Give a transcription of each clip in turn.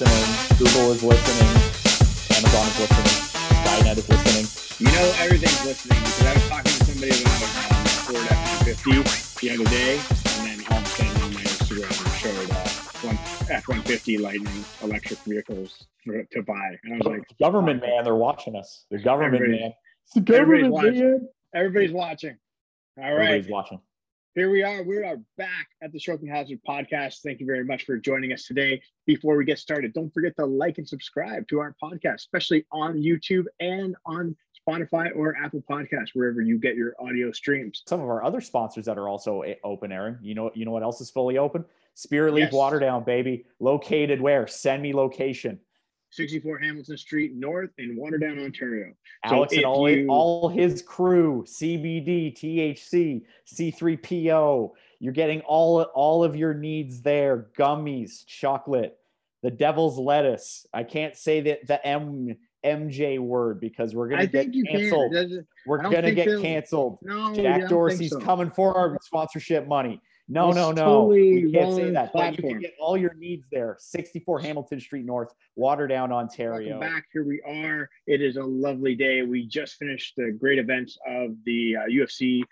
listening. Google is listening. Amazon is listening. Skynet is listening. You know everything's listening because I was talking to somebody about um, Ford F-150 the other day, and then all of a sudden on my Instagram showed uh, one F-150 Lightning electric vehicles for, to buy, and I was like, government man, they're watching us. The government man. It's the everybody's government watching. man. everybody's watching. All right, Everybody's watching. Here we are. We are back at the Choking Hazard podcast. Thank you very much for joining us today. Before we get started, don't forget to like and subscribe to our podcast, especially on YouTube and on Spotify or Apple Podcasts, wherever you get your audio streams. Some of our other sponsors that are also open, Aaron. You know, you know what else is fully open? Spiritleaf Yes. Waterdown, baby. Located where? Send me location. 64 Hamilton Street North in Waterdown, Ontario. So Alex and all, you- all his crew, CBD, THC, C3PO. You're getting all all of your needs there. Gummies, chocolate, the devil's lettuce. I can't say that the M MJ word because we're gonna I get canceled. can. We're gonna get canceled. No, Jack Dorsey's so. coming for our sponsorship money. No, It's no, no. totally we can't say that. But you can get all your needs there. 64 Hamilton Street North, Waterdown, Ontario. Welcome back. Here we are. It is a lovely day. We just finished the great events of the uh, UFC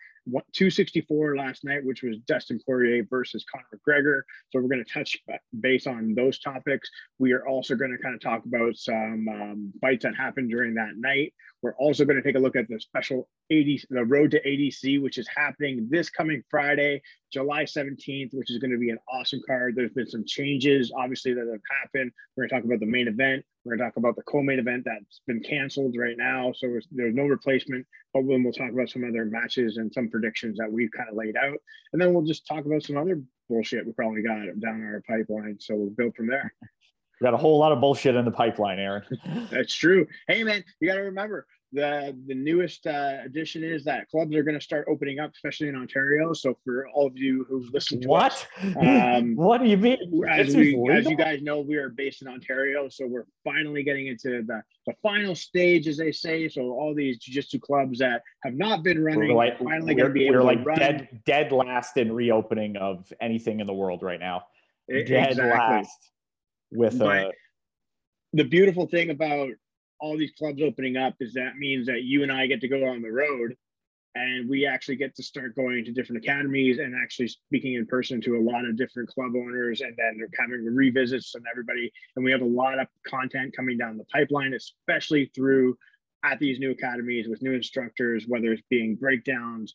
264 last night, which was Dustin Poirier versus Conor McGregor. So we're going to touch ba- base on those topics. We are also going to kind of talk about some um, fights that happened during that night. We're also going to take a look at the special 80, the Road to ADCC, which is happening this coming Friday, July 17th, which is going to be an awesome card. There's been some changes, obviously, that have happened. We're going to talk about the main event. We're going to talk about the co-main event that's been canceled right now, so there's, no replacement. But then we'll talk about some other matches and some predictions that we've kind of laid out, and then we'll just talk about some other bullshit we probably got down our pipeline. So we'll build from there. We got a whole lot of bullshit in the pipeline, Aaron. That's true. Hey man, you got to remember the the newest uh, addition is that clubs are going to start opening up, especially in Ontario. So for all of you who listen to us, what? Um, what do you mean? as we as you guys know, we are based in Ontario, so we're finally getting into the the final stage, as they say. So all these jiu-jitsu clubs that have not been running we're like finally going to be we're able like to run. dead dead last in reopening of anything in the world right now. E- Dead exactly. last with uh, But- the beautiful thing about all these clubs opening up is that means that you and I get to go on the road and we actually get to start going to different academies and actually speaking in person to a lot of different club owners and then they're having revisits and everybody and we have a lot of content coming down the pipeline especially through at these new academies with new instructors whether it's being breakdowns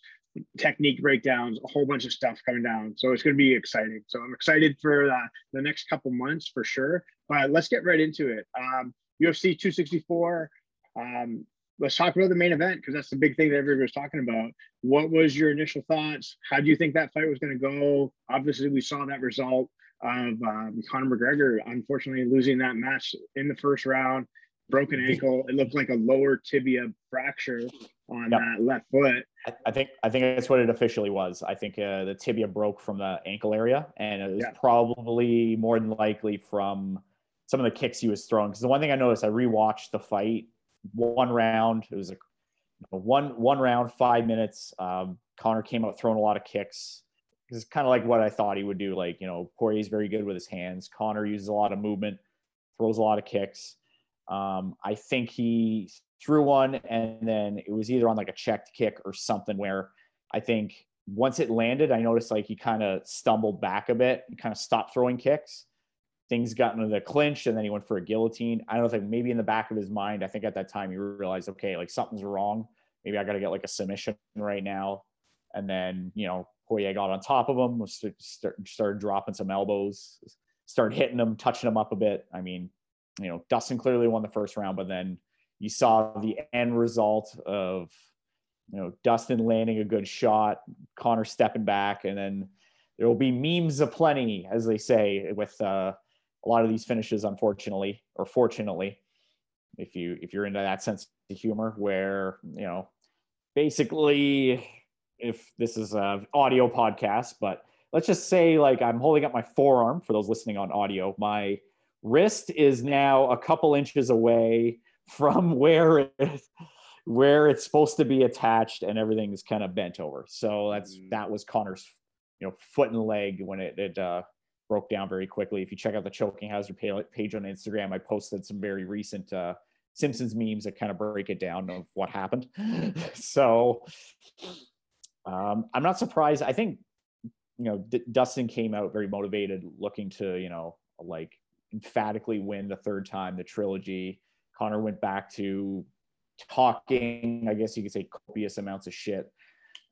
technique breakdowns a whole bunch of stuff coming down so it's going to be exciting so i'm excited for uh, the next couple months for sure but let's get right into it um, ufc 264 um, let's talk about the main event because that's the big thing that everybody was talking about. What was your initial thoughts? How do you think that fight was going to go? Obviously, we saw that result of um, Conor McGregor unfortunately losing that match in the first round, broken ankle. It looked like a lower tibia fracture on Yep. that left foot. I- think I think that's what it officially was. I think uh, the tibia broke from the ankle area, and it was Yeah. probably more than likely from some of the kicks he was throwing. Because the one thing I noticed, I rewatched the fight, one round. It was a one one round, five minutes. Um, Conor came out throwing a lot of kicks. It's kind of like what I thought he would do. Like you know, Poirier's very good with his hands. Conor uses a lot of movement, throws a lot of kicks. Um, I think he threw one, and then it was either on like a checked kick or something where I think once it landed, I noticed like he kind of stumbled back a bit, he kind of stopped throwing kicks. Things got into the clinch, and then he went for a guillotine. I don't think maybe in the back of his mind, I think at that time he realized, okay, like something's wrong. Maybe I got to get like a submission right now. And then you know Poirier got on top of him, was st- start, started dropping some elbows, started hitting him, touching him up a bit. I mean, you know, Dustin clearly won the first round, but then you saw the end result of you know Dustin landing a good shot, Conor stepping back, and then there will be memes aplenty, as they say, with uh, a lot of these finishes, unfortunately or fortunately, if you if you're into that sense of humor, where you know basically if this is a audio podcast, but let's just say like I'm holding up my forearm for those listening on audio, my wrist is now a couple inches away from where it where it's supposed to be attached and everything is kind of bent over so that's Mm. that was conor's you know foot and leg when it, it uh broke down very quickly. If you check out the Choking Hazard page on Instagram, I posted some very recent uh, Simpsons memes that kind of break it down of what happened. so um, I'm not surprised. I think you know D- Dustin came out very motivated, looking to you know like emphatically win the third time the trilogy. Conor went back to talking, I guess you could say, copious amounts of shit.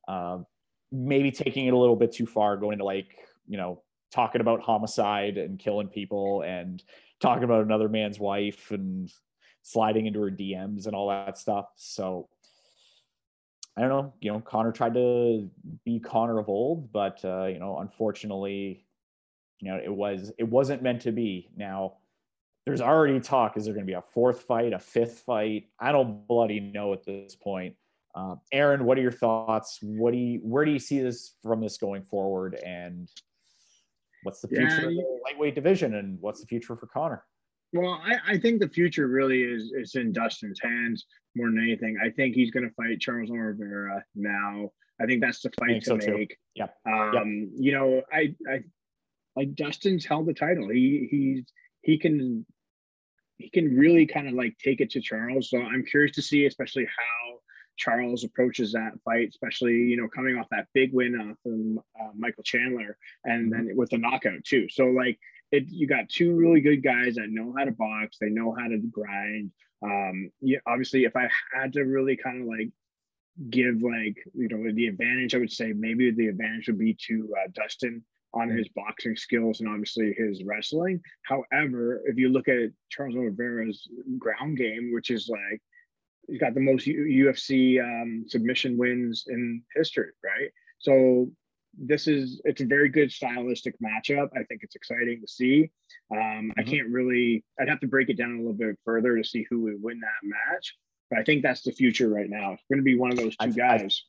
Um, maybe taking it a little bit too far, going into like you know talking about homicide and killing people and talking about another man's wife and sliding into her DMs and all that stuff. So I don't know, you know, Conor tried to be Conor of old, but uh, you know, unfortunately, you know, it was it wasn't meant to be. Now, there's already talk: is there going to be a fourth fight, a fifth fight? I don't bloody know at this point. Uh, Aaron, what are your thoughts? What do you, where do you see this from this going forward, and what's the future yeah, of the lightweight division, and what's the future for conor Well, I, I think the future really is is in Dustin's hands more than anything. I think he's going to fight Charles Oliveira now. I think that's the fight to so make. Yeah. Um, yep. You know, I, I like Dustin's held the title. He he's he can he can really kind of like take it to Charles. So I'm curious to see, especially how Charles approaches that fight, especially you know coming off that big win off from uh, Michael Chandler, and then with the knockout too. So like it, you got two really good guys that know how to box, they know how to grind. Um, yeah, obviously, if I had to really kind of like give like you know the advantage, I would say maybe the advantage would be to uh, Dustin on his boxing skills and obviously his wrestling. However, if you look at Charles Oliveira's ground game, which is like he's got the most UFC um, submission wins in history, right? So this is it's a very good stylistic matchup. I think it's exciting to see. Um, mm-hmm. I can't really. I'd have to break it down a little bit further to see who would win that match. But I think that's the future right now. It's going to be one of those two I, guys.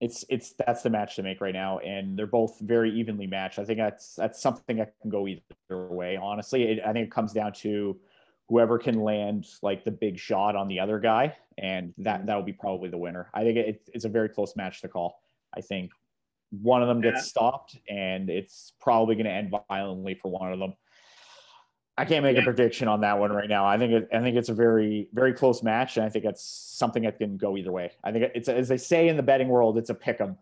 It's it's that's the match to make right now, and they're both very evenly matched. I think that's that's something that can go either way. Honestly, it, I think it comes down to whoever can land like the big shot on the other guy, and that mm-hmm. that will be probably the winner. I think it, it's a very close match to call. I think one of them gets yeah. stopped, and it's probably going to end violently for one of them. I can't make yeah. a prediction on that one right now. I think it, I think it's a very very close match, and I think it's something that can go either way. I think it's as they say in the betting world, it's a pick 'em.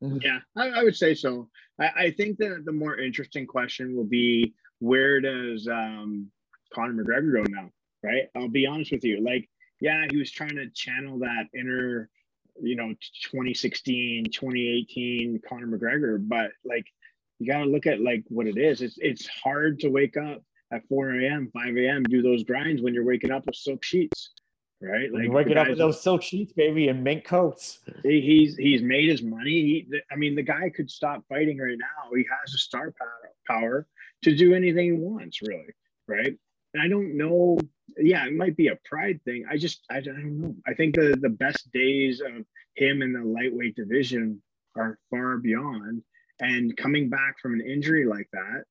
Yeah, I, I, would say so. I, I, think that the more interesting question will be where does um, Conor McGregor go now? Right? I'll be honest with you. Like, yeah, he was trying to channel that inner you know 2016 2018 conor mcgregor but like you got to look at like what it is it's it's hard to wake up at 4 a.m 5 a.m do those grinds when you're waking up with silk sheets right like waking up with those silk sheets baby and mink coats he's he's made his money he, i mean the guy could stop fighting right now he has a star power, power to do anything he wants really right and I don't know. Yeah, it might be a pride thing. I just, I, I don't know. I think the the best days of him in the lightweight division are far beyond. And coming back from an injury like that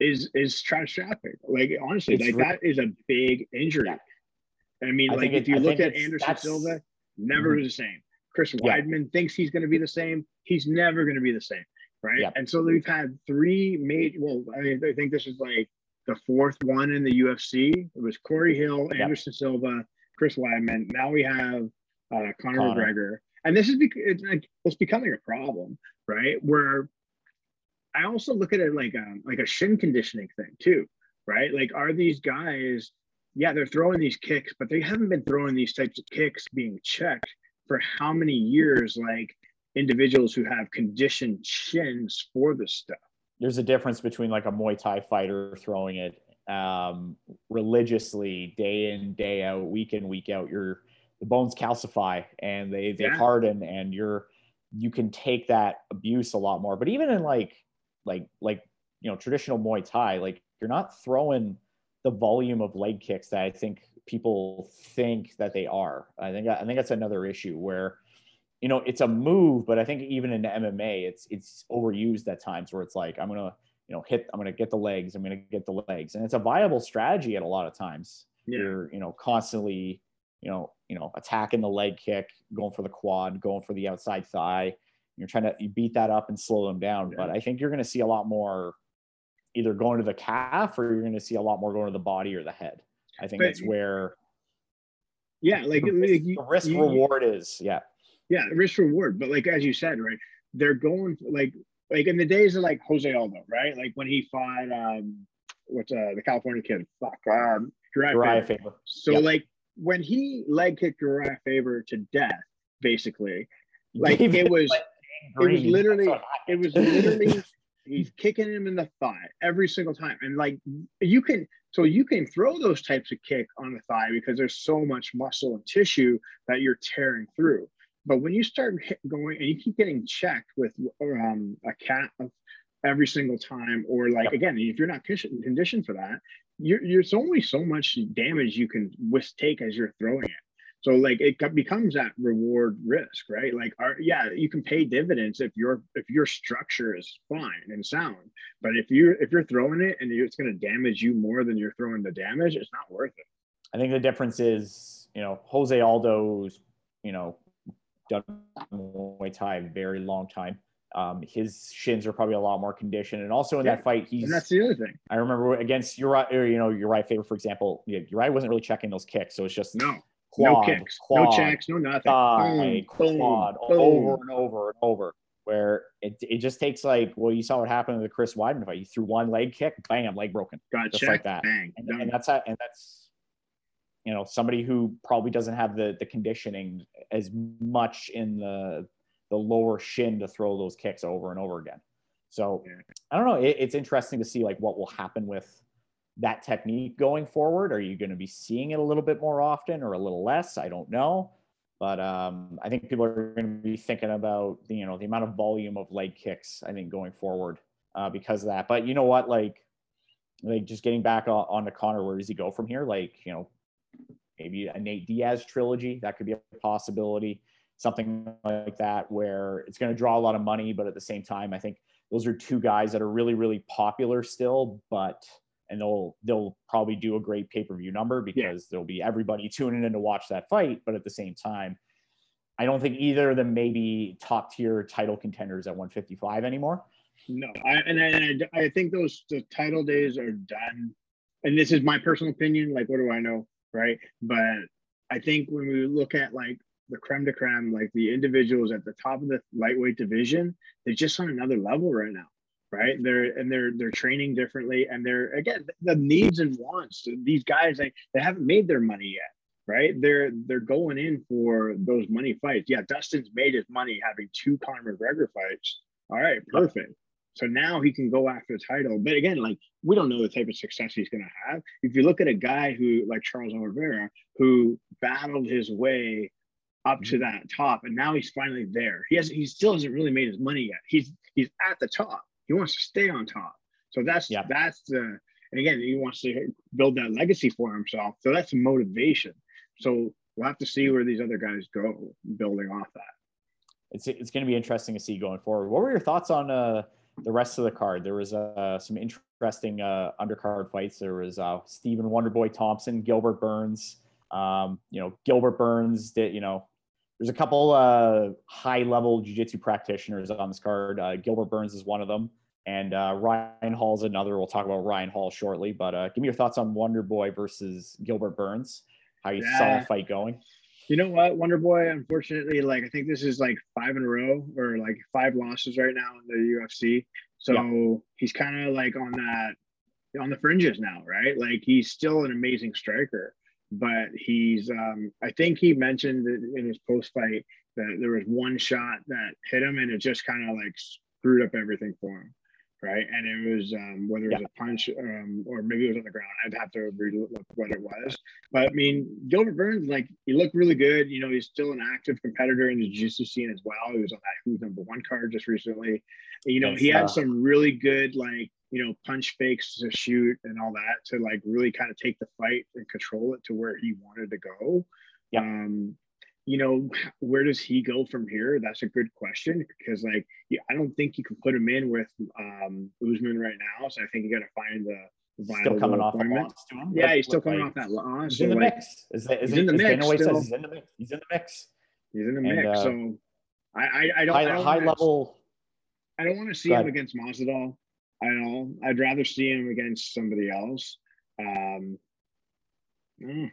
is is catastrophic. Like honestly, it's like really, that is a big injury. Yeah. I mean, I like if it, you I look at Anderson Silva, never mm-hmm. the same. Chris yeah. Weidman thinks he's going to be the same. He's never going to be the same, right? Yeah. And so we've had three major. Well, I mean, I think this is like the fourth one in the UFC. It was Corey Hill, Anderson. Silva, Chris Weidman. Now we have uh, Conor, Conor. McGregor, and this is bec- it's, like, it's becoming a problem, right? Where I also look at it like a, um, like a shin conditioning thing too, right? Like, are these guys? Yeah, they're throwing these kicks, but they haven't been throwing these types of kicks being checked for how many years? Like individuals who have conditioned shins for this stuff there's a difference between like a Muay Thai fighter throwing it um, religiously day in day out, week in week out. Your the bones calcify and they they yeah. harden, and you're you can take that abuse a lot more. But even in like like like you know traditional Muay Thai, like you're not throwing the volume of leg kicks that I think people think that they are. I think I think that's another issue where you know, it's a move, but I think even in the MMA, it's it's overused at times where it's like I'm gonna, you know, hit, I'm gonna get the legs, I'm gonna get the legs, and it's a viable strategy at a lot of times. Yeah. You're, you know, constantly, you know, you know, attacking the leg kick, going for the quad, going for the outside thigh. You're trying to you beat that up and slow them down. Yeah. But I think you're gonna see a lot more either going to the calf or you're going to see a lot more going to the body or the head. I think But- that's where Yeah, like, the risk, you- the risk you- reward is. Yeah. yeah, risk reward. But like as you said, right? They're going like like in the days of like Jose Aldo, right? Like when he fought um what's uh the California kid, fuck, um Uriah Uriah Faber. Faber. So Yeah. like when he leg kicked Uriah Faber to death, basically, like Gave it was like, it was literally- it was literally he's kicking him in the thigh every single time. And like you can so you can throw those types of kick on the thigh because there's so much muscle and tissue that you're tearing through. But when you start going and you keep getting checked with um, a cat every single time or like Yep. again if you're not conditioned conditioned for that you're, there's only so much damage you can take as you're throwing it so like it becomes that reward risk, right? Like, are, yeah, you can pay dividends if your if your structure is fine and sound, but if you if you're throwing it and it's going to damage you more than you're throwing the damage, it's not worth it. I think the difference is, you know, Jose Aldo's, you know, done Muay Thai a very long time. Um, his shins are probably a lot more conditioned, and also in Yeah, that fight, he's. And that's the other thing. I remember against Uriah, or, you know, Uriah Faber, for example. yeah, Uriah wasn't really checking those kicks, so it's just No, quad, no kicks, no checks, no nothing. thigh, Boom, quad, boom. over and over and over. Where it, it just takes like, well, you saw what happened to the Chris Weidman fight. He threw one leg kick, bam, leg broken. Got just checked, like that. bang, and, and that's how, and that's you know somebody who probably doesn't have the the conditioning as much in the the lower shin to throw those kicks over and over again so Yeah. i don't know it, it's interesting to see like what will happen with that technique going forward are you going to be seeing it a little bit more often or a little less i don't know but um, I think people are going to be thinking about the, you know the amount of volume of leg kicks. I think going forward uh, because of that. But you know what, like like just getting back on, on to Conor, where does he go from here? Like you know maybe a Nate Diaz trilogy that could be a possibility, something like that where it's going to draw a lot of money, but at the same time, I think those are two guys that are really really popular still, but and they'll they'll probably do a great pay per view number because there'll be everybody tuning in to watch that fight. But at the same time, I don't think either of them may be top tier title contenders at 155 anymore. No, I, and, I, and I, I think those the title days are done. And this is my personal opinion. Like, what do I know, right? But I think when we look at like the creme de creme, like the individuals at the top of the lightweight division, they're just on another level right now, right? They're and they're they're training differently, and they're again the needs and wants. These guys, they they haven't made their money yet right? They're they're going in for those money fights. Yeah, Dustin's made his money having two Conor McGregor fights. All right, perfect. So now he can go after the title. But again, like we don't know the type of success he's going to have. If you look at a guy who like Charles Oliveira, who battled his way up to mm-hmm. that top, and now he's finally there. He has he still hasn't really made his money yet. He's he's at the top. He wants to stay on top. So that's Yeah. that's the and again he wants to build that legacy for himself. So that's motivation. So we'll have to see where these other guys go building off that. It's it's going to be interesting to see going forward. What were your thoughts on uh, the rest of the card? There was uh, some interesting uh, undercard fights. There was uh, Stephen Wonderboy Thompson, Gilbert Burns. Um, you know, Gilbert Burns did. You know, there's a couple uh, high level jiu-jitsu practitioners on this card. Uh, Gilbert Burns is one of them, and uh, Ryan Hall is another. We'll talk about Ryan Hall shortly. But uh, give me your thoughts on Wonder Boy versus Gilbert Burns. How you saw the fight going? You know what, Wonder Boy? Unfortunately, like I think this is like five in a row or like five losses right now in the UFC. So he's kind of like on that on the fringes now, right? Like he's still an amazing striker, but he's um I think he mentioned in his post fight that there was one shot that hit him and it just kind of like screwed up everything for him. Right. And it was um whether it was a punch um or maybe it was on the ground. I'd have to read what it was. But I mean, Gilbert Burns, like he looked really good. You know, he's still an active competitor in the jiu-jitsu scene as well. He was on that Who's Number One card just recently. And, you know, Yes, he had some really good like you know punch fakes to shoot and all that to like really kind of take the fight and control it to where he wanted to go. Yeah. Um, you know, where does he go from here? That's a good question because like yeah, I don't think you can put him in with um Usman right now. So I think you got to find the Still coming off a to him. Yeah, he's still coming like, off that loss. He's in the like, mix. Is that, is he's it, in the mix says he's in the mix. He's in the mix. he's in the And, mix. uh, so I, I, I don't, High, I don't high level. I don't want to see him against Masvidal. I don't know. I'd rather see him against somebody else. Um, mm.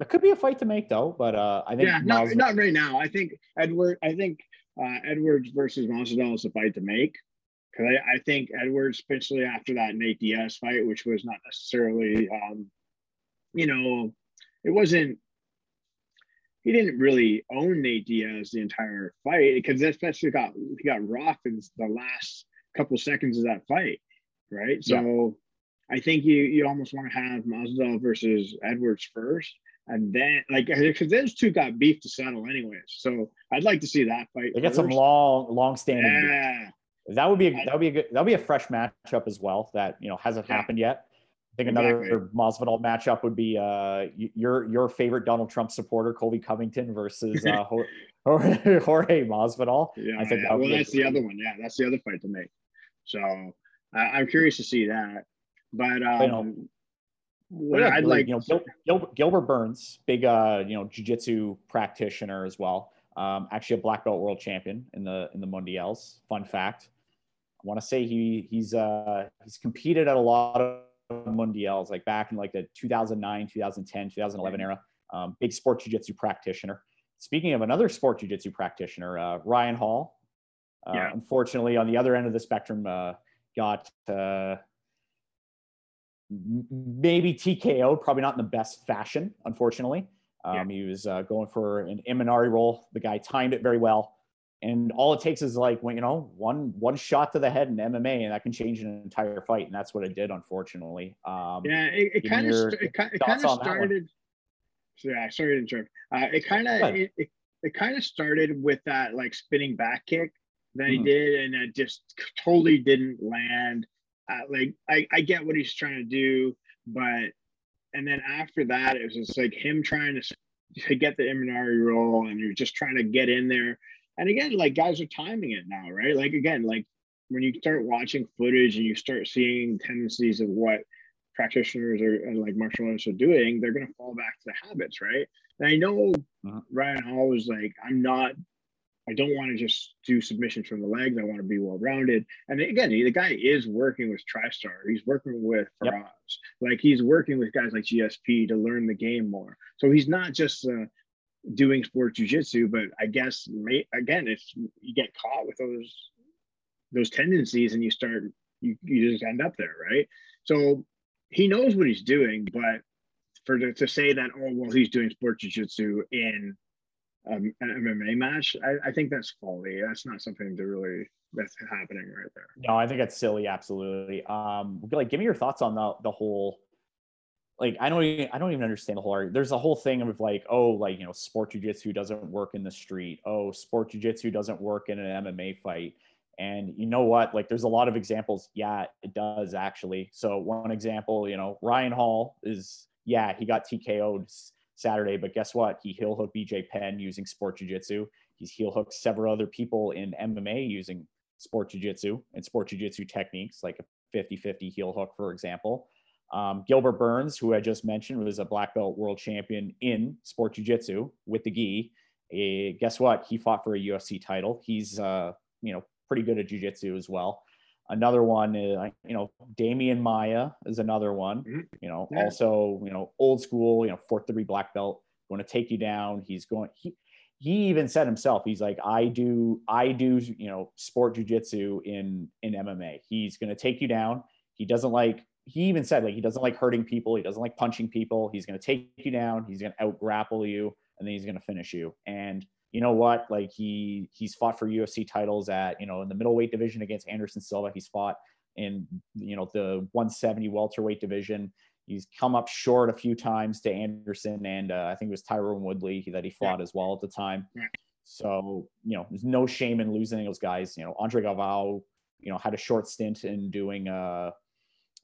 It could be a fight to make though, but uh, I think yeah, not, not right now. I think Edward. I think uh, Edwards versus Masvidal is a fight to make because I, I, think Edwards, especially after that Nate Diaz fight, which was not necessarily, um, you know, it wasn't. He didn't really own Nate Diaz the entire fight because especially got he got rocked in the last couple seconds of that fight, right? So yeah. I think you you almost want to have Masvidal versus Edwards first, and then like because those two got beef to settle anyways. So I'd like to see that fight. They got some long, long standing. Yeah. That would be a, that would be a good that would be a fresh matchup as well that you know hasn't yeah. happened yet. I think another exactly. Masvidal matchup would be uh, your your favorite Donald Trump supporter Colby Covington versus uh, Jorge, Jorge Masvidal. Yeah, I think yeah. That well, that's the other one. Yeah, that's the other fight to make. So uh, I'm curious to see that. But um, you know, what I'd like, you know, Gil, Gil, Gilbert Burns, big uh, you know, jujitsu practitioner as well. Um, actually a black belt world champion in the in the Mundials. Fun fact. I want to say he he's uh he's competed at a lot of Mundials, like back in like the 2009, 2010, 2011 era. Um, big sport jiu-jitsu practitioner. Speaking of another sport jiu-jitsu practitioner, uh, Ryan Hall. Uh, yeah. Unfortunately, on the other end of the spectrum, uh, got uh, maybe TKO, probably not in the best fashion, unfortunately. Um, yeah. He was uh, going for an Imanari roll. The guy timed it very well and all it takes is like when you know one one shot to the head in MMA, and that can change an entire fight, and that's what it did, unfortunately. Um, yeah, it, kind of it, it kind of started. Yeah, sorry to interrupt. Uh, it kind of it, it, it kind of started with that like spinning back kick that he mm-hmm. did, and it just totally didn't land. Uh, like I, I get what he's trying to do, but and then after that, it was just like him trying to to get the Imanari roll, and you're just trying to get in there and again, like guys are timing it now, right? Like again, like when you start watching footage and you start seeing tendencies of what practitioners are and like martial artists are doing, they're gonna fall back to the habits, right? And I know uh-huh. Ryan Hall was like, I'm not, I don't want to just do submissions from the legs. I want to be well rounded. And again, the guy is working with TriStar. He's working with Firas. Yep. Like he's working with guys like GSP to learn the game more. So he's not just uh, doing sports jujitsu, but I guess may, again, if you get caught with those those tendencies and you start, you, you just end up there, right? So he knows what he's doing, but for to, to say that, oh well, he's doing sports jujitsu in um, an MMA match, I, I think that's folly. That's not something to really that's happening right there. No, I think that's silly. Absolutely. Um, like, give me your thoughts on the the whole like I don't even I don't even understand the whole argument. There's a whole thing of like, oh, like you know, sport jujitsu doesn't work in the street. Oh, sport jujitsu doesn't work in an MMA fight. And you know what? Like there's a lot of examples. Yeah, it does actually. So one example, you know, Ryan Hall is yeah, he got TKO'd Saturday, but guess what? He heel hooked BJ Penn using sport jujitsu. He's heel hooked several other people in MMA using sport jujitsu and sport jujitsu techniques, like a 50-50 heel hook, for example. Um, Gilbert Burns, who I just mentioned, was a black belt world champion in sport jiu-jitsu with the gi. Uh, guess what? He fought for a UFC title. He's uh, you know pretty good at jiu-jitsu as well. Another one, uh, you know, Demian Maia is another one. Mm-hmm. You know, yeah. also you know old school, you know, fourth degree black belt. Going to take you down. He's going. He he even said himself, he's like, I do I do you know sport jiu-jitsu in in MMA. He's going to take you down. He doesn't like he even said like he doesn't like hurting people. He doesn't like punching people. He's going to take you down. He's going to out grapple you, and then he's going to finish you. And you know what? Like he he's fought for UFC titles at you know in the middleweight division against Anderson Silva. He's fought in you know the 170 welterweight division. He's come up short a few times to Anderson and uh, I think it was Tyron Woodley that he fought yeah. as well at the time. Yeah. So you know, there's no shame in losing those guys. You know, Andre Galvao, you know, had a short stint in doing uh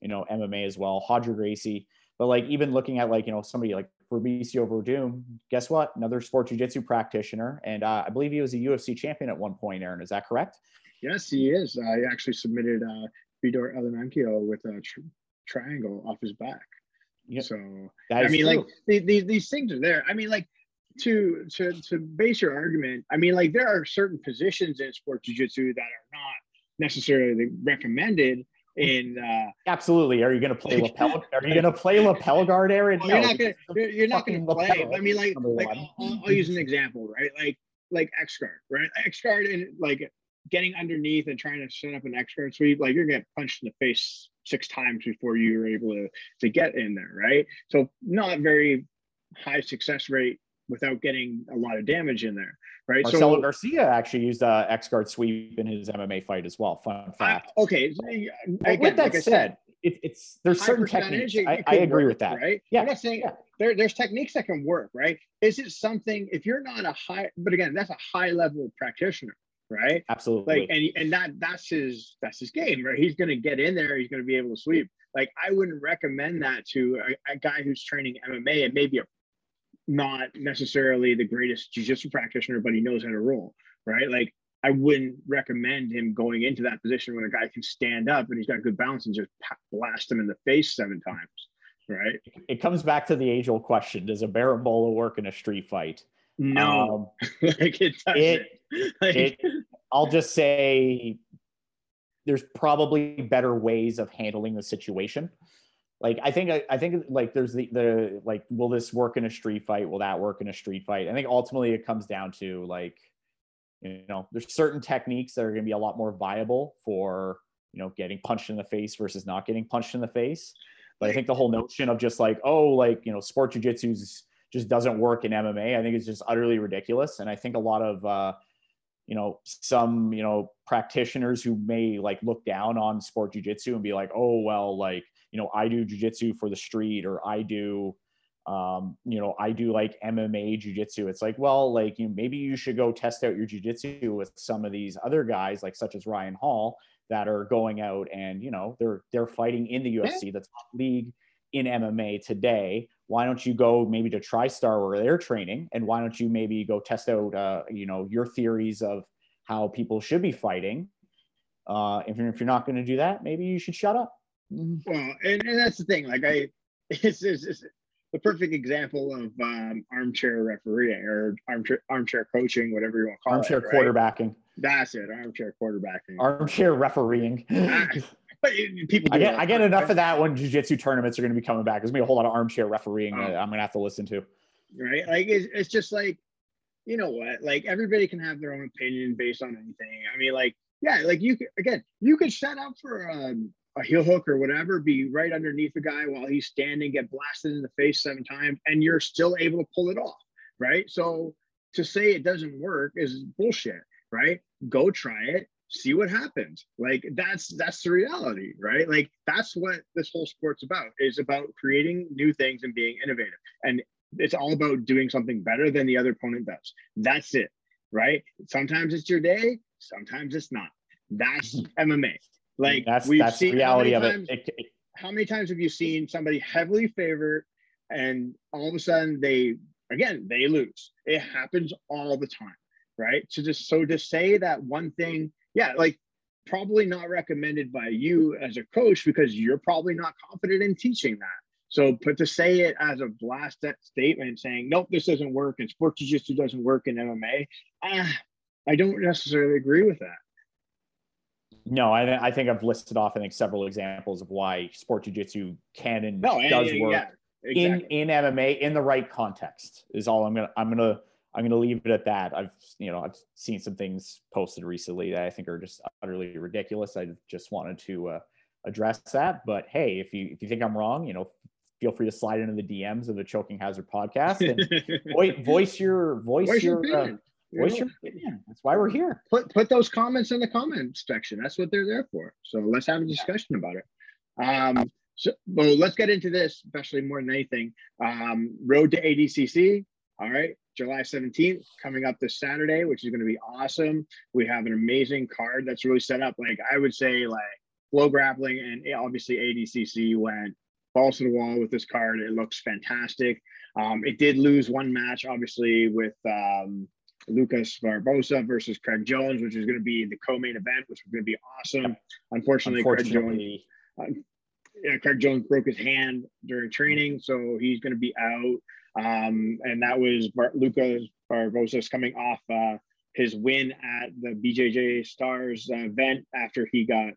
you know, MMA as well, Roger Gracie. But like even looking at like, you know, somebody like Fabricio Werdum, guess what? Another sport jiu-jitsu practitioner. And uh, I believe he was a UFC champion at one point, Aaron. Is that correct? Yes, he is. I actually submitted uh, Fedor Emelianenko with a tr- triangle off his back. Yep. So I mean, true. like these, these things are there. I mean, like to to to base your argument, I mean, like there are certain positions in sport jiu-jitsu that are not necessarily recommended in uh absolutely. Are you going to play lapel are you going to play lapel guard aaron? No, you're not going to you're, you're not going to play. i mean like, like I'll, I'll, use an example right? Like like x guard right? X guard and like getting underneath and trying to set up an x guard sweep like you're going to get punched in the face six times before you're able to to get in there right? So not very high success rate without getting a lot of damage in there, right? Marcelo so, Garcia actually used uh, a X guard sweep in his MMA fight as well. Fun fact. I, okay, again, with that like said, said it, it's there's certain techniques. I, I, agree work, with that. Right? Yeah. I'm not saying yeah. there, there's techniques that can work, right? Is it something if you're not a high, but again, that's a high level practitioner, right? Absolutely. Like and and that that's his that's his game, right? He's gonna get in there. He's gonna be able to sweep. Like I wouldn't recommend that to a, a guy who's training MMA and maybe a not necessarily the greatest jiu-jitsu practitioner, but he knows how to roll, right? Like I wouldn't recommend him going into that position when a guy can stand up and he's got good balance and just blast him in the face seven times, right? It comes back to the age-old question: Does a berimbolo work in a street fight? No, um, like it doesn't. It, like, it, I'll just say there's probably better ways of handling the situation like I think I, think like there's the the like will this work in a street fight? Will that work in a street fight? I think ultimately it comes down to like you know there's certain techniques that are going to be a lot more viable for you know getting punched in the face versus not getting punched in the face. But I think the whole notion of just like oh like you know sport jujitsu just doesn't work in MMA. I think it's just utterly ridiculous. And I think a lot of uh, you know some you know practitioners who may like look down on sport jujitsu and be like oh well like you know, I do jujitsu for the street or I do, um, you know, I do like MMA jujitsu. It's like, well, like you maybe you should go test out your jujitsu with some of these other guys, like such as Ryan Hall, that are going out and you know they're they're fighting in the UFC, the top league in MMA today. Why don't you go maybe to TriStar where they're training, and why don't you maybe go test out, uh, you know, your theories of how people should be fighting? Uh, if, you're, if you're not going to do that, maybe you should shut up. Mm-hmm. Well, and, and that's the thing. Like I, it's, it's, it's the perfect example of um, armchair refereeing or armchair armchair coaching, whatever you want to call armchair it. Armchair quarterbacking. That's it. Armchair quarterbacking. Armchair refereeing. but people, I get I get enough of that when jiu-jitsu tournaments are going to be coming back. There's going to be a whole lot of armchair refereeing oh. that I'm going to have to listen to. Right, like it's, it's just like, you know what? Like everybody can have their own opinion based on anything. I mean, like yeah, like you could again, you could set up for um, a heel hook or whatever, be right underneath the guy while he's standing, get blasted in the face seven times, and you're still able to pull it off, right? So to say it doesn't work is bullshit, right? Go try it, see what happens. Like that's that's the reality, right? Like that's what this whole sport's about. Is about creating new things and being innovative. And it's all about doing something better than the other opponent does. That's it, right? Sometimes it's your day, sometimes it's not. That's MMA. Like that's we've that's seen reality of times, it. It, it. How many times have you seen somebody heavily favored and all of a sudden they again they lose? It happens all the time, right? So just so to say that one thing, yeah, like probably not recommended by you as a coach because you're probably not confident in teaching that. So, but to say it as a blast statement saying, nope, this doesn't work and sports jiu-jitsu doesn't work in MMA, ah, I don't necessarily agree with that. No, I, I think I've listed off I think several examples of why sport jiu-jitsu can and no, does work yeah, exactly. in in MMA in the right context is all I'm gonna I'm gonna I'm gonna leave it at that. I've you know I've seen some things posted recently that I think are just utterly ridiculous. I just wanted to uh, address that. But hey, if you if you think I'm wrong, you know, feel free to slide into the DMs of the Choking Hazard podcast and voice, voice your voice, voice your, your uh, Voice your opinion. That's why we're here. Put put those comments in the comments section. That's what they're there for. So let's have a discussion about it. Um, so well, let's get into this, especially more than anything. Um, road to ADCC. All right, July 17th coming up this Saturday, which is going to be awesome. We have an amazing card that's really set up. Like I would say, like flow grappling and obviously ADCC went balls to the wall with this card. It looks fantastic. Um, it did lose one match, obviously, with um, Lucas Barbosa versus Craig Jones, which is going to be the co-main event, which is going to be awesome. Unfortunately, Unfortunately. Craig Jones, uh, yeah, Craig Jones broke his hand during training, so he's going to be out. Um, and that was Bar- Lucas Barbosa's coming off uh, his win at the BJJ Stars uh, event after he got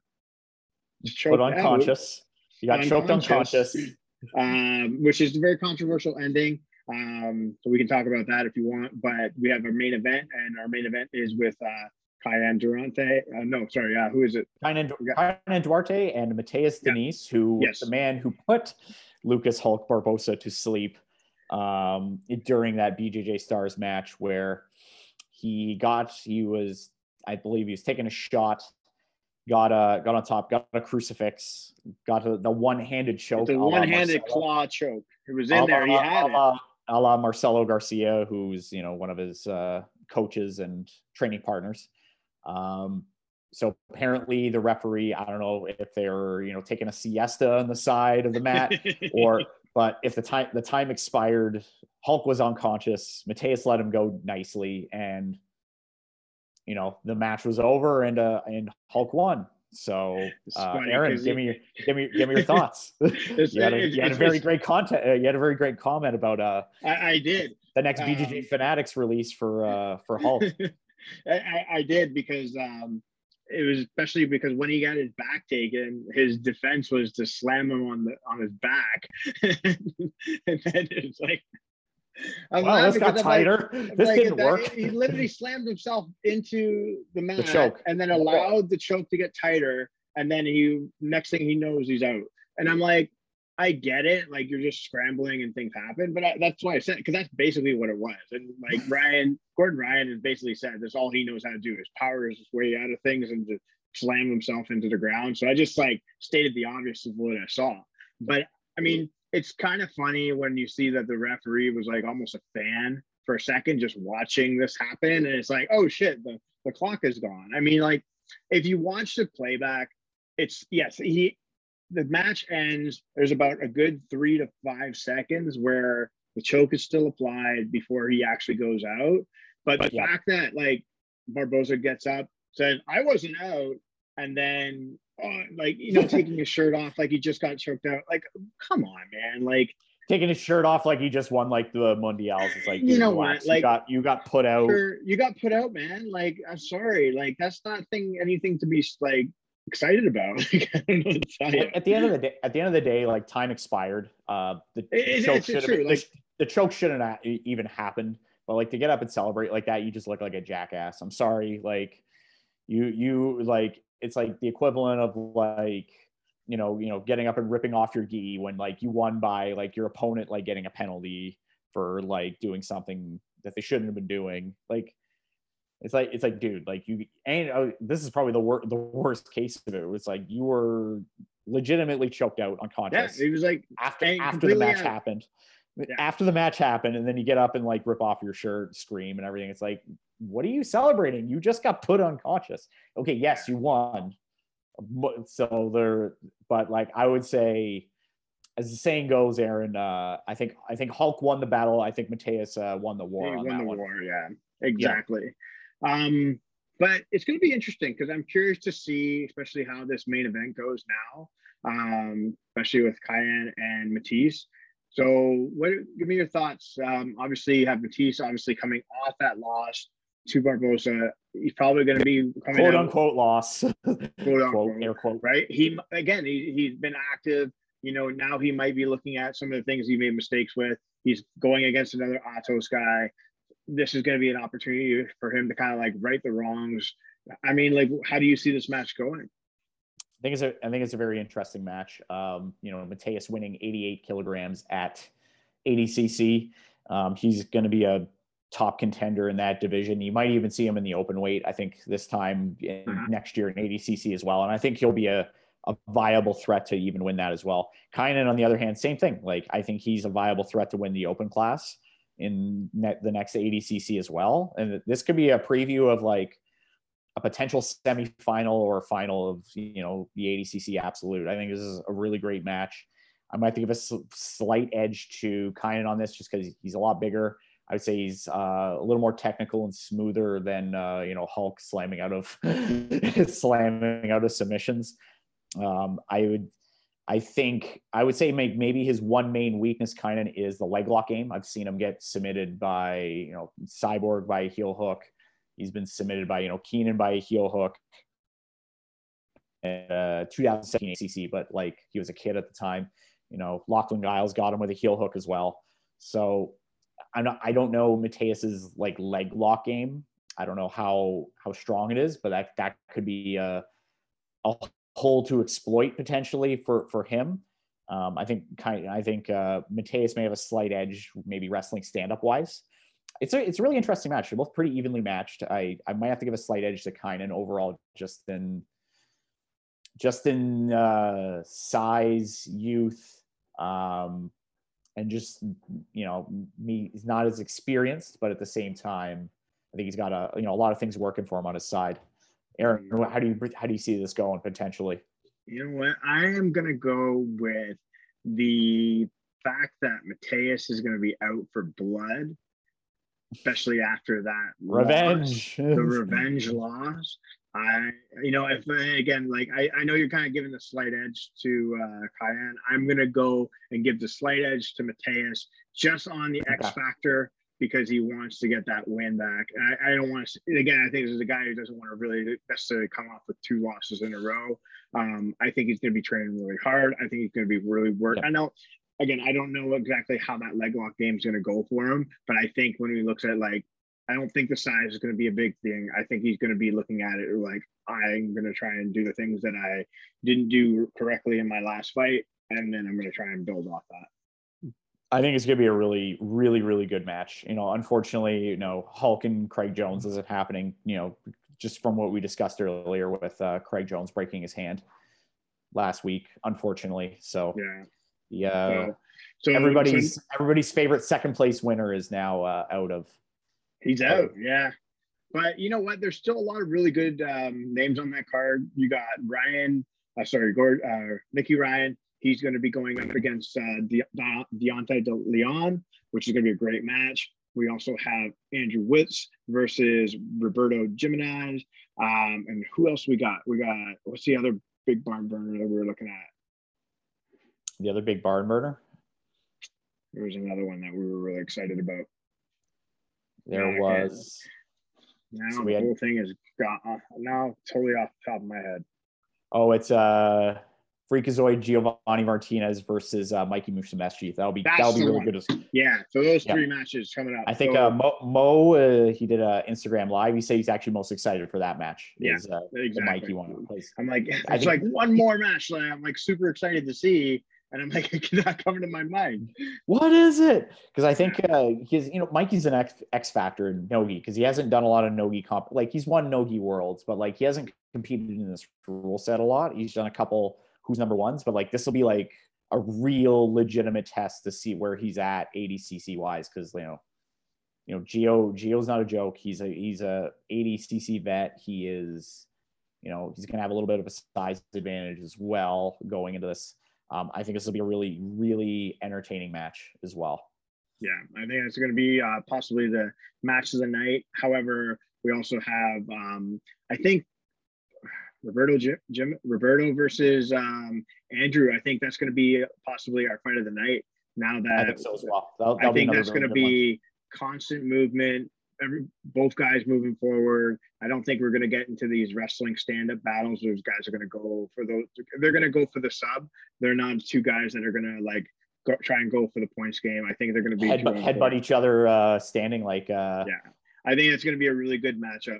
put unconscious. Out. You got choked unconscious. Um, which is a very controversial ending. Um, so we can talk about that if you want. But we have our main event, and our main event is with uh, Kaynan Durante. Uh, no, sorry, uh, who is it? Kaynan, Kaynan Duarte and Mateus yeah. Diniz, who yes. the man who put Lucas Hulk Barbosa to sleep um, during that BJJ Stars match, where he got he was I believe he was taking a shot, got a got on top, got a crucifix, got a, the one handed choke. The one handed claw choke. It was in there. He had it a la Marcelo Garcia, who's you know one of his uh, coaches and training partners. Um, so apparently the referee, I don't know if they're you know taking a siesta on the side of the mat or, but if the time the time expired, Hulk was unconscious. Mateus let him go nicely, and you know the match was over, and uh, and Hulk won. So, uh, Aaron, give me your, give me give me your thoughts. you had a, you had a very great content. Uh, you had a very great comment about. Uh, I, I did the next BJJ um, Fanatics release for uh for Hulk. I, I did because um, it was especially because when he got his back taken, his defense was to slam him on the on his back, and then it's like I'm wow, this got tighter. Like, this like, didn't work. He literally slammed himself into the mat the choke. and then allowed the choke to get tighter. And then he next thing he knows he's out. And I'm like, I get it. Like you're just scrambling and things happen, but I, that's why I said because that's basically what it was. And like Ryan, Gordon Ryan has basically said that's all he knows how to do is power his way out of things and to slam himself into the ground. So I just like stated the obvious of what I saw. But I mean, it's kind of funny when you see that the referee was like almost a fan for a second just watching this happen and it's like oh shit the, the clock is gone i mean like if you watch the playback it's yes he the match ends there's about a good three to five seconds where the choke is still applied before he actually goes out but the yeah. fact that like Barbosa gets up said i wasn't out and then uh, like you know taking his shirt off like he just got choked out. Like come on man. Like taking his shirt off like he just won like the mundials it's like you know what like you got you got put out. you got put out man. Like i'm sorry. Like that's not thing anything to be like excited about. At the end of the day at the end of the day like time expired. Uh the, it, choke should have like, the, the choke shouldn't have even happened. But like to get up and celebrate like that you just look like a jackass. I'm sorry. Like you you like it's like the equivalent of like you know you know getting up and ripping off your gi when like you won by like your opponent like getting a penalty for like doing something that they shouldn't have been doing like it's like it's like dude like you and oh, this is probably the worst the worst case of it. it was like you were legitimately choked out unconscious yeah, it was like after after the match out. happened yeah. after the match happened and then you get up and like rip off your shirt scream and everything it's like what are you celebrating? You just got put unconscious. Okay, yes, you won. So there, but like I would say, as the saying goes, Aaron, uh, I think I think Hulk won the battle. I think Mateus uh, won the war. He won the one. war. Yeah, exactly. Yeah. Um, but it's going to be interesting because I'm curious to see, especially how this main event goes now, um, especially with Kaynan and Mateus. So, what? Give me your thoughts. Um, obviously, you have Mateus obviously coming off that loss to Barbosa. He's probably going to be quote unquote loss. quote unquote, air quote. Right. He again, he he's been active. You know, now he might be looking at some of the things he made mistakes with. He's going against another Atos guy. This is going to be an opportunity for him to kind of like right the wrongs. I mean, like, how do you see this match going? I think it's a I think it's a very interesting match. Um, you know, Mateus winning 88 kilograms at ADCC. Um, he's going to be a top contender in that division. You might even see him in the open weight. I think this time mm-hmm. next year in ADCC as well, and I think he'll be a a viable threat to even win that as well. Kaynan, on the other hand, same thing. Like I think he's a viable threat to win the open class in net, the next ADCC as well. And this could be a preview of like a potential semifinal or final of you know the ADCC absolute. I think this is a really great match. I might give a slight edge to Kaynan on this just because he's a lot bigger. I would say he's uh, a little more technical and smoother than uh, you know Hulk slamming out of slamming out of submissions. Um, I would, I think, I would say maybe his one main weakness kind of is the leg lock game. I've seen him get submitted by you know Cyborg by a heel hook. He's been submitted by you know Keenan by a heel hook. uh, 2017 ADCC, but like he was a kid at the time. You know, Lachlan Giles got him with a heel hook as well. So I'm not, I don't know Mateus's like leg lock game. I don't know how how strong it is, but that that could be a, a hole to exploit potentially for for him. Um, I think kind of, I think uh, Mateus may have a slight edge, maybe wrestling stand up wise. It's a it's a really interesting match. They're both pretty evenly matched. I I might have to give a slight edge to Kynan overall, just in just in uh, size, youth, um, and just you know me. He's not as experienced, but at the same time, I think he's got a you know a lot of things working for him on his side. Aaron, how do you how do you see this going potentially? You know what? I am gonna go with the fact that Mateus is gonna be out for blood, especially after that revenge, loss, the revenge loss. I, you know, if again, like I, I know you're kind of giving the slight edge to uh. I'm gonna go and give the slight edge to Mateus just on the X factor because he wants to get that win back. I, I, don't want to. Again, I think this is a guy who doesn't want to really necessarily come off with two losses in a row. Um, I think he's going to be training really hard. I think he's going to be really work. Yeah. I know. Again, I don't know exactly how that leg lock game is going to go for him, but I think when he looks at like, I don't think the size is going to be a big thing. I think he's going to be looking at it like I'm going to try and do the things that I didn't do correctly in my last fight, and then I'm going to try and build off that. I think it's going to be a really, really, really good match. You know, unfortunately, you know, Hulk and Craig Jones isn't happening. You know, just from what we discussed earlier with uh, Craig Jones breaking his hand last week, unfortunately. So yeah, yeah. So, so everybody's so, everybody's favorite second place winner is now uh, out of. He's out. Yeah. But you know what? There's still a lot of really good um, names on that card. You got Ryan, uh, sorry, Gord, uh, Nicky Ryan, He's going to be going up against uh, De- De- Deontay De Leon, which is going to be a great match. We also have Andrew Witz versus Roberto Jimenez. Um, and who else we got? We got, what's the other big barn burner that we were looking at? The other big barn burner? There was another one that we were really excited about. There was. Now so the had, whole thing is gone. Uh, now totally off the top of my head. Oh, it's uh Freakazoid Giovanni Martinez versus uh, Mikey Musumeci. That'll be That's that'll be really one. good. Yeah, so those yeah. three matches coming up. I think so, uh, Mo, Mo uh, he did a Instagram live. He said he's actually most excited for that match. Yeah, is, uh, exactly. Mikey one. I'm like, it's think, like one more match that I'm like super excited to see. And I'm like, it's not coming to my mind. What is it? Because I think uh, he's, you know, Mikey's an X, X factor in Nogi because he hasn't done a lot of Nogi comp. Like he's won Nogi worlds, but like he hasn't competed in this rule set a lot. He's done a couple who's number ones, but like this will be like a real legitimate test to see where he's at ADCC wise because you know, you know, Geo Geo's not a joke. He's a he's a ADCC vet. He is, you know, he's gonna have a little bit of a size advantage as well going into this. Um, I think this will be a really really entertaining match as well. Yeah, I think it's going to be uh, possibly the match of the night. However, we also have, um, I think Roberto Jim, Jim Roberto versus um, Andrew. I think that's going to be possibly our fight of the night. Now that I think so as well. That'll, that'll I think that's going to be one. constant movement. Every, both guys moving forward. I don't think we're going to get into these wrestling stand-up battles. Those guys are going to go for those. They're going to go for the sub. They're not two guys that are going to like go, try and go for the points game. I think they're going to be headbutt, headbutt each other uh, standing like. Uh... Yeah, I think it's going to be a really good matchup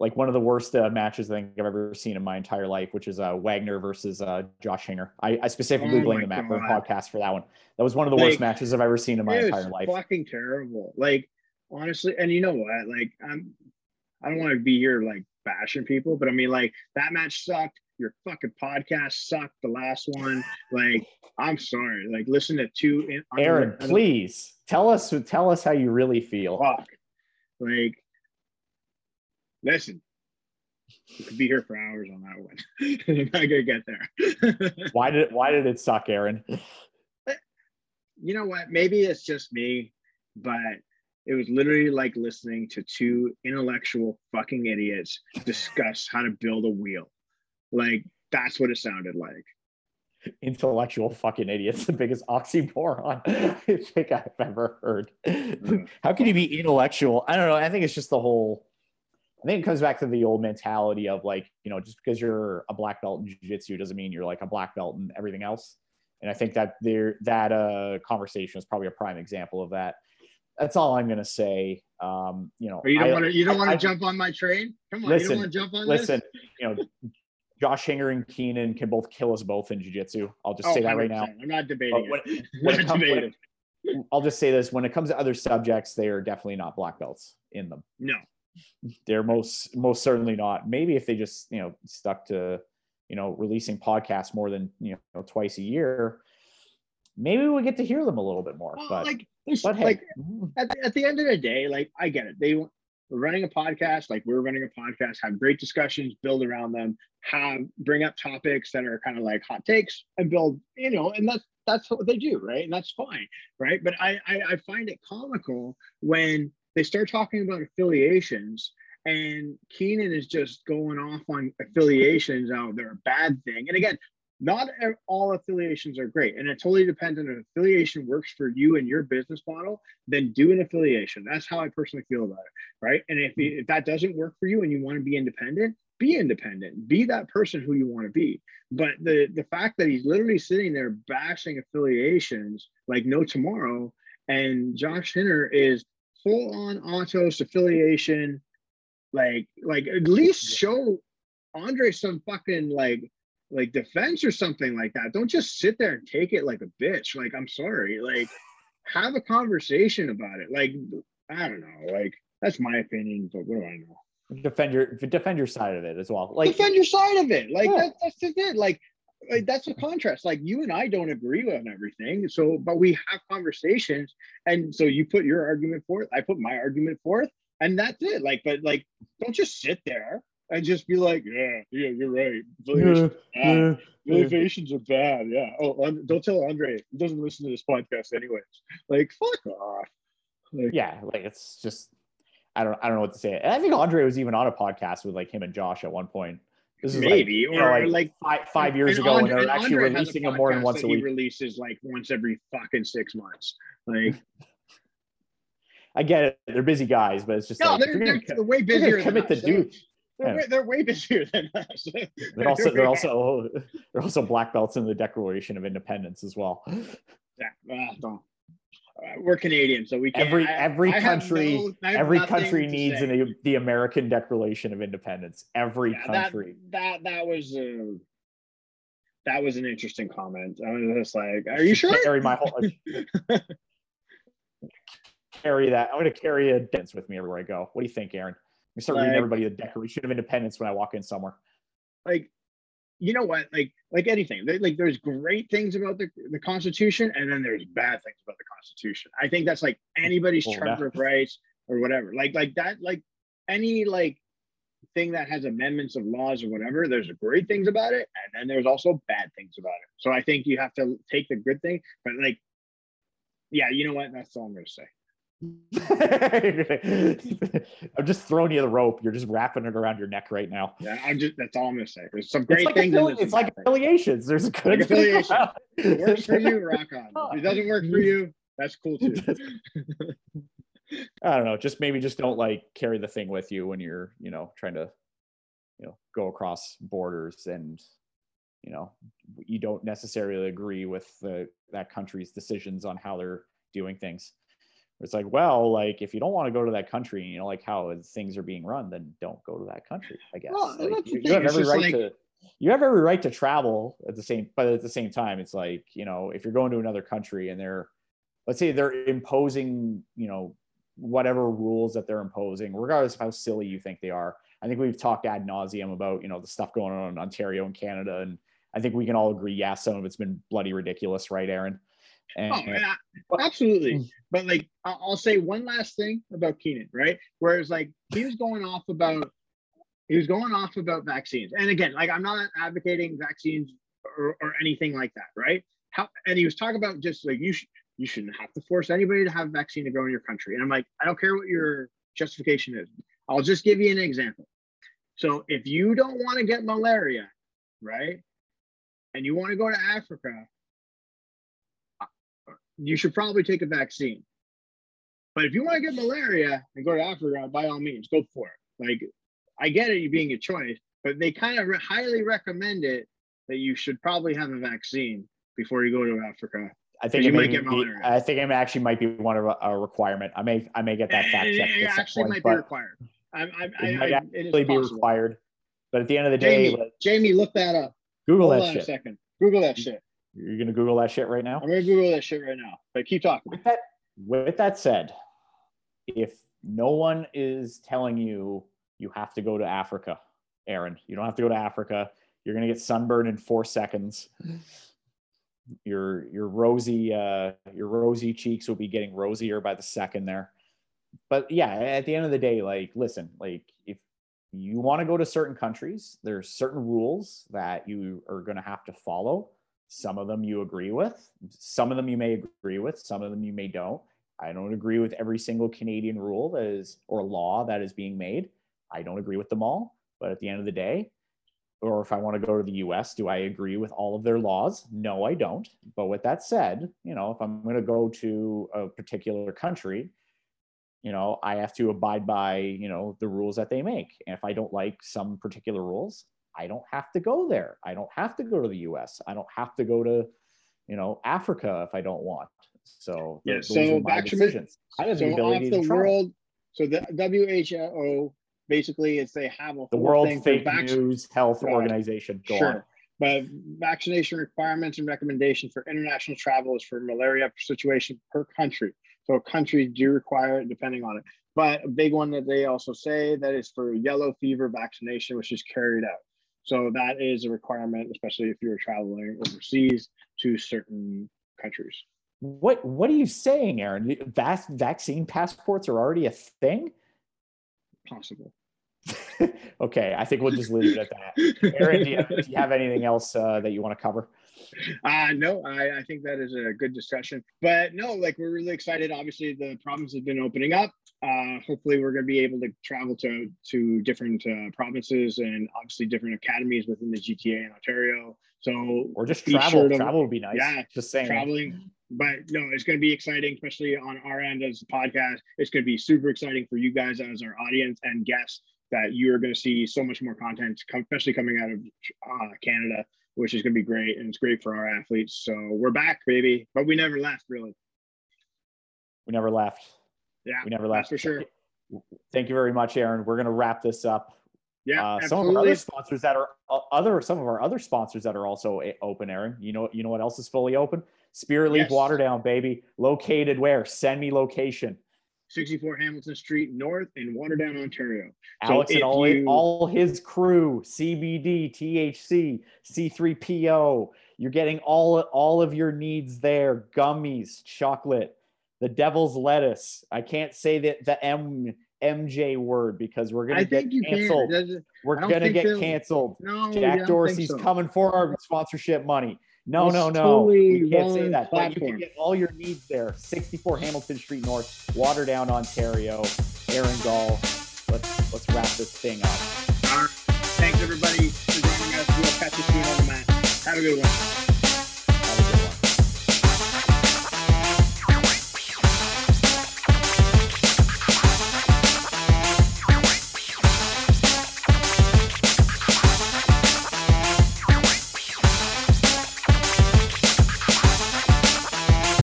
like one of the worst uh, matches I think I've ever seen in my entire life, which is uh, Wagner versus uh, Josh Hinger. I, I specifically oh blame the Matt podcast for that one. That was one of the like, worst matches I've ever seen in my entire life. Fucking terrible. Like honestly, and you know what? Like I'm, I don't want to be here like bashing people, but I mean like that match sucked. Your fucking podcast sucked. The last one, like I'm sorry. Like listen to two. In, Aaron, please tell us tell us how you really feel. Fuck. Like listen, we could be here for hours on that one. I'm not gonna get there. why did why did it suck, Aaron? You know what? Maybe it's just me, but it was literally like listening to two intellectual fucking idiots discuss how to build a wheel. Like that's what it sounded like. Intellectual fucking idiots, the biggest oxymoron I think I've ever heard. Uh, how can you be intellectual? I don't know. I think it's just the whole I think it comes back to the old mentality of like, you know, just because you're a black belt in jiu-jitsu doesn't mean you're like a black belt in everything else. And I think that there that uh, conversation is probably a prime example of that. That's all I'm gonna say. Um, you know, you don't want to. You don't want to jump on my train. Come on, you Listen, don't want to jump on listen, this. you know, Josh Hinger and Keenan can both kill us both in jiu-jitsu. I'll just Oh, say that right now. I'm not debating when, it. when Not it comes, when debating. it- I'll just say this: when it comes to other subjects, they are definitely not black belts in them. No. They're most most certainly not. Maybe if they just you know stuck to you know releasing podcasts more than you know twice a year, maybe we get to hear them a little bit more. Well, but like, but hey, like at the, at the end of the day, like I get it. They we're running a podcast, like we're running a podcast, have great discussions, build around them, have bring up topics that are kind of like hot takes and build, you know, and that's that's what they do, right? And that's fine, right? But I I, I find it comical when they start talking about affiliations and Keenan is just going off on affiliations. Oh, they're a bad thing. And again, not all affiliations are great. And it totally depends on if affiliation works for you and your business model, then do an affiliation. That's how I personally feel about it. Right. And if, mm-hmm. if that doesn't work for you and you want to be independent, be independent. Be that person who you want to be. But the the fact that he's literally sitting there bashing affiliations like no tomorrow, and Josh Hinger is full on Atos affiliation, like like at least show Andre some fucking like like defense or something like that. Don't just sit there and take it like a bitch. Like I'm sorry. Like have a conversation about it. Like I don't know. Like that's my opinion, but what do I know? defend your defend your side of it as well. Like Defend your side of it. Like Yeah. that, that's just it. Like like that's the contrast. Like you and I don't agree on everything. So, but we have conversations, and so you put your argument forth, I put my argument forth, and that's it. Like, but like, don't just sit there and just be like, yeah, yeah, you're right. Affiliations, are bad. Affiliations are bad. Yeah. Oh, An- don't tell Andre. He doesn't listen to this podcast anyways. Like, fuck off. Like, yeah, like it's just I don't I don't know what to say. And I think Andre was even on a podcast with like him and Josh at one point. This is like, maybe you know, or like, like five, five years And ago when they were and actually Andre releasing a them more than once that a he week. releases like once every fucking six months. Like, I get it; they're busy guys, but it's just no, like if they're, they're, gonna- they're way gonna busier. commit than to us. do- They're, Yeah. way, they're way busier than us. they're also they're also they're also black belts in the Declaration of Independence as well. Yeah, uh, don't. Uh, we're Canadian, so we can't. Every I- every I country no- every country needs an, the American Declaration of Independence. Every Yeah, that, country. that that was uh, that was an interesting comment. I was just like, "Are you sure?" Carry my whole carry that. I'm gonna carry a dance with me everywhere I go. What do you think, Aaron? We start reading Like- everybody the Declaration of Independence when I walk in somewhere. like you know what? Like like anything like there's great things about the, the constitution and then there's bad things about the constitution. I think that's like anybody's Well, charter of rights or whatever. Like like that like any like thing that has amendments of laws or whatever there's great things about it and then there's also bad things about it. So i think you have to take the good thing but like yeah you know what? That's all i'm gonna say I'm just throwing you the rope. You're just wrapping it around your neck right now. yeah i'm just that's all i'm gonna say there's some It's great like, things affili- it's like affiliations. There's a good Like affiliation. If If it works for you rock on if it doesn't work for you that's cool too I don't know. Just maybe just don't like carry the thing with you when you're, you know, trying to, you know, go across borders and, you know, you don't necessarily agree with the that country's decisions on how they're doing things. It's like, well, like if you don't want to go to that country, you know, like how things are being run, then don't go to that country. I guess Well, Like, you, you have every right like- to. You have every right to travel at the same, but at the same time, it's like you know, if you're going to another country and they're, let's say they're imposing, you know, whatever rules that they're imposing, regardless of how silly you think they are. I think we've talked ad nauseum about you know the stuff going on in Ontario and Canada, and I think we can all agree, yeah, some of it's been bloody ridiculous, right, Aaron? And, Oh, yeah, absolutely. Mm. But like, I'll say one last thing about Keenan, right? Whereas like he was going off about, he was going off about vaccines, and again, like I'm not advocating vaccines or, or anything like that, right? How and he was talking about just like you should you shouldn't have to force anybody to have a vaccine to go in your country, and I'm like, I don't care what your justification is. I'll just give you an example. So if you don't want to get malaria, right, and you want to go to Africa, uh, you should probably take a vaccine. But if you want to get malaria and go to Africa, by all means, go for it. Like I get it, you being a choice, but they kind of re- highly recommend it that you should probably have a vaccine before you go to Africa. I think you it might get be, malaria. I think it actually might be one of a, requirement. I may I may get that fact checked. it some actually point, might be required. I, I, I, it might I, it actually is be possible. required. But at the end of the day, Jamie, let- Jamie, look that up. Google Hold that shit. second. Google that shit. You're gonna Google that shit right now. I'm gonna Google that shit right now. But keep talking. With that, with that said, if no one is telling you you have to go to Africa, Aaron, you don't have to go to Africa. You're gonna get sunburned in four seconds. Your your rosy uh, your rosy cheeks will be getting rosier by the second there. But yeah, at the end of the day, like listen, like if you want to go to certain countries, there's certain rules that you are going to have to follow. Some of them you agree with, some of them you may agree with, some of them you may don't. I don't agree with every single Canadian rule that is or law that is being made. I don't agree with them all, but at the end of the day, or if I want to go to the US, do I agree with all of their laws? No, I don't. But with that said, you know, if I'm going to go to a particular country, you know, I have to abide by, you know, the rules that they make. And if I don't like some particular rules, I don't have to go there. I don't have to go to the US. I don't have to go to, you know, Africa if I don't want. So Yeah, so vaccinate- decisions. I have So the ability off to the travel. world, so the WHO basically is they have a the whole World thing Fake vac- News Health Right. Organization. Go Sure. on. But vaccination requirements and recommendations for international travel is for malaria situation per country. So countries do require it depending on it. But a big one that they also say that is for yellow fever vaccination, which is carried out. So that is a requirement, especially if you're traveling overseas to certain countries. What What are you saying, Aaron? Vac- vaccine passports are already a thing. Possible. okay, I think we'll just leave it at that. Aaron, do you, do you have anything else uh, that you want to cover? Uh, no, I, I think that is a good discussion. But no, like we're really excited. Obviously, the province has been opening up. Uh, hopefully, we're going to be able to travel to to different uh, provinces and obviously different academies within the GTA in Ontario. So Or just travel? sure to- travel would be nice. Yeah, just saying. traveling. But no, it's going to be exciting, especially on our end as a podcast. It's going to be super exciting for you guys as our audience and guests that you are going to see so much more content, especially coming out of uh, Canada, which is going to be great. And it's great for our athletes. So we're back, baby. But we never left, really. We never left. Yeah, We never that's left. for sure. Thank you very much, Aaron. We're going to wrap this up. Yeah, uh, some of our other sponsors that are uh, other some of our other sponsors that are also open aaron you know you know what else is fully open Spiritleaf Yes. waterdown baby located where send me location 64 Hamilton Street North in Waterdown, Ontario. So alex and all, you- all his crew cbd thc c3po you're getting all all of your needs there gummies chocolate the devil's lettuce i can't say that the m mj word because we're gonna I get canceled can. We're gonna get they'll- canceled No, Jack Dorsey's so. coming for our sponsorship money. No, It's no, no. totally we can't say wrong that. But you platform. can get all your needs there. 64 Hamilton Street North, Waterdown, Ontario. Aaron Gall. Let's let's wrap this thing up. All right. Thanks, everybody, for joining us. We'll catch you soon on the mat. Have a good one.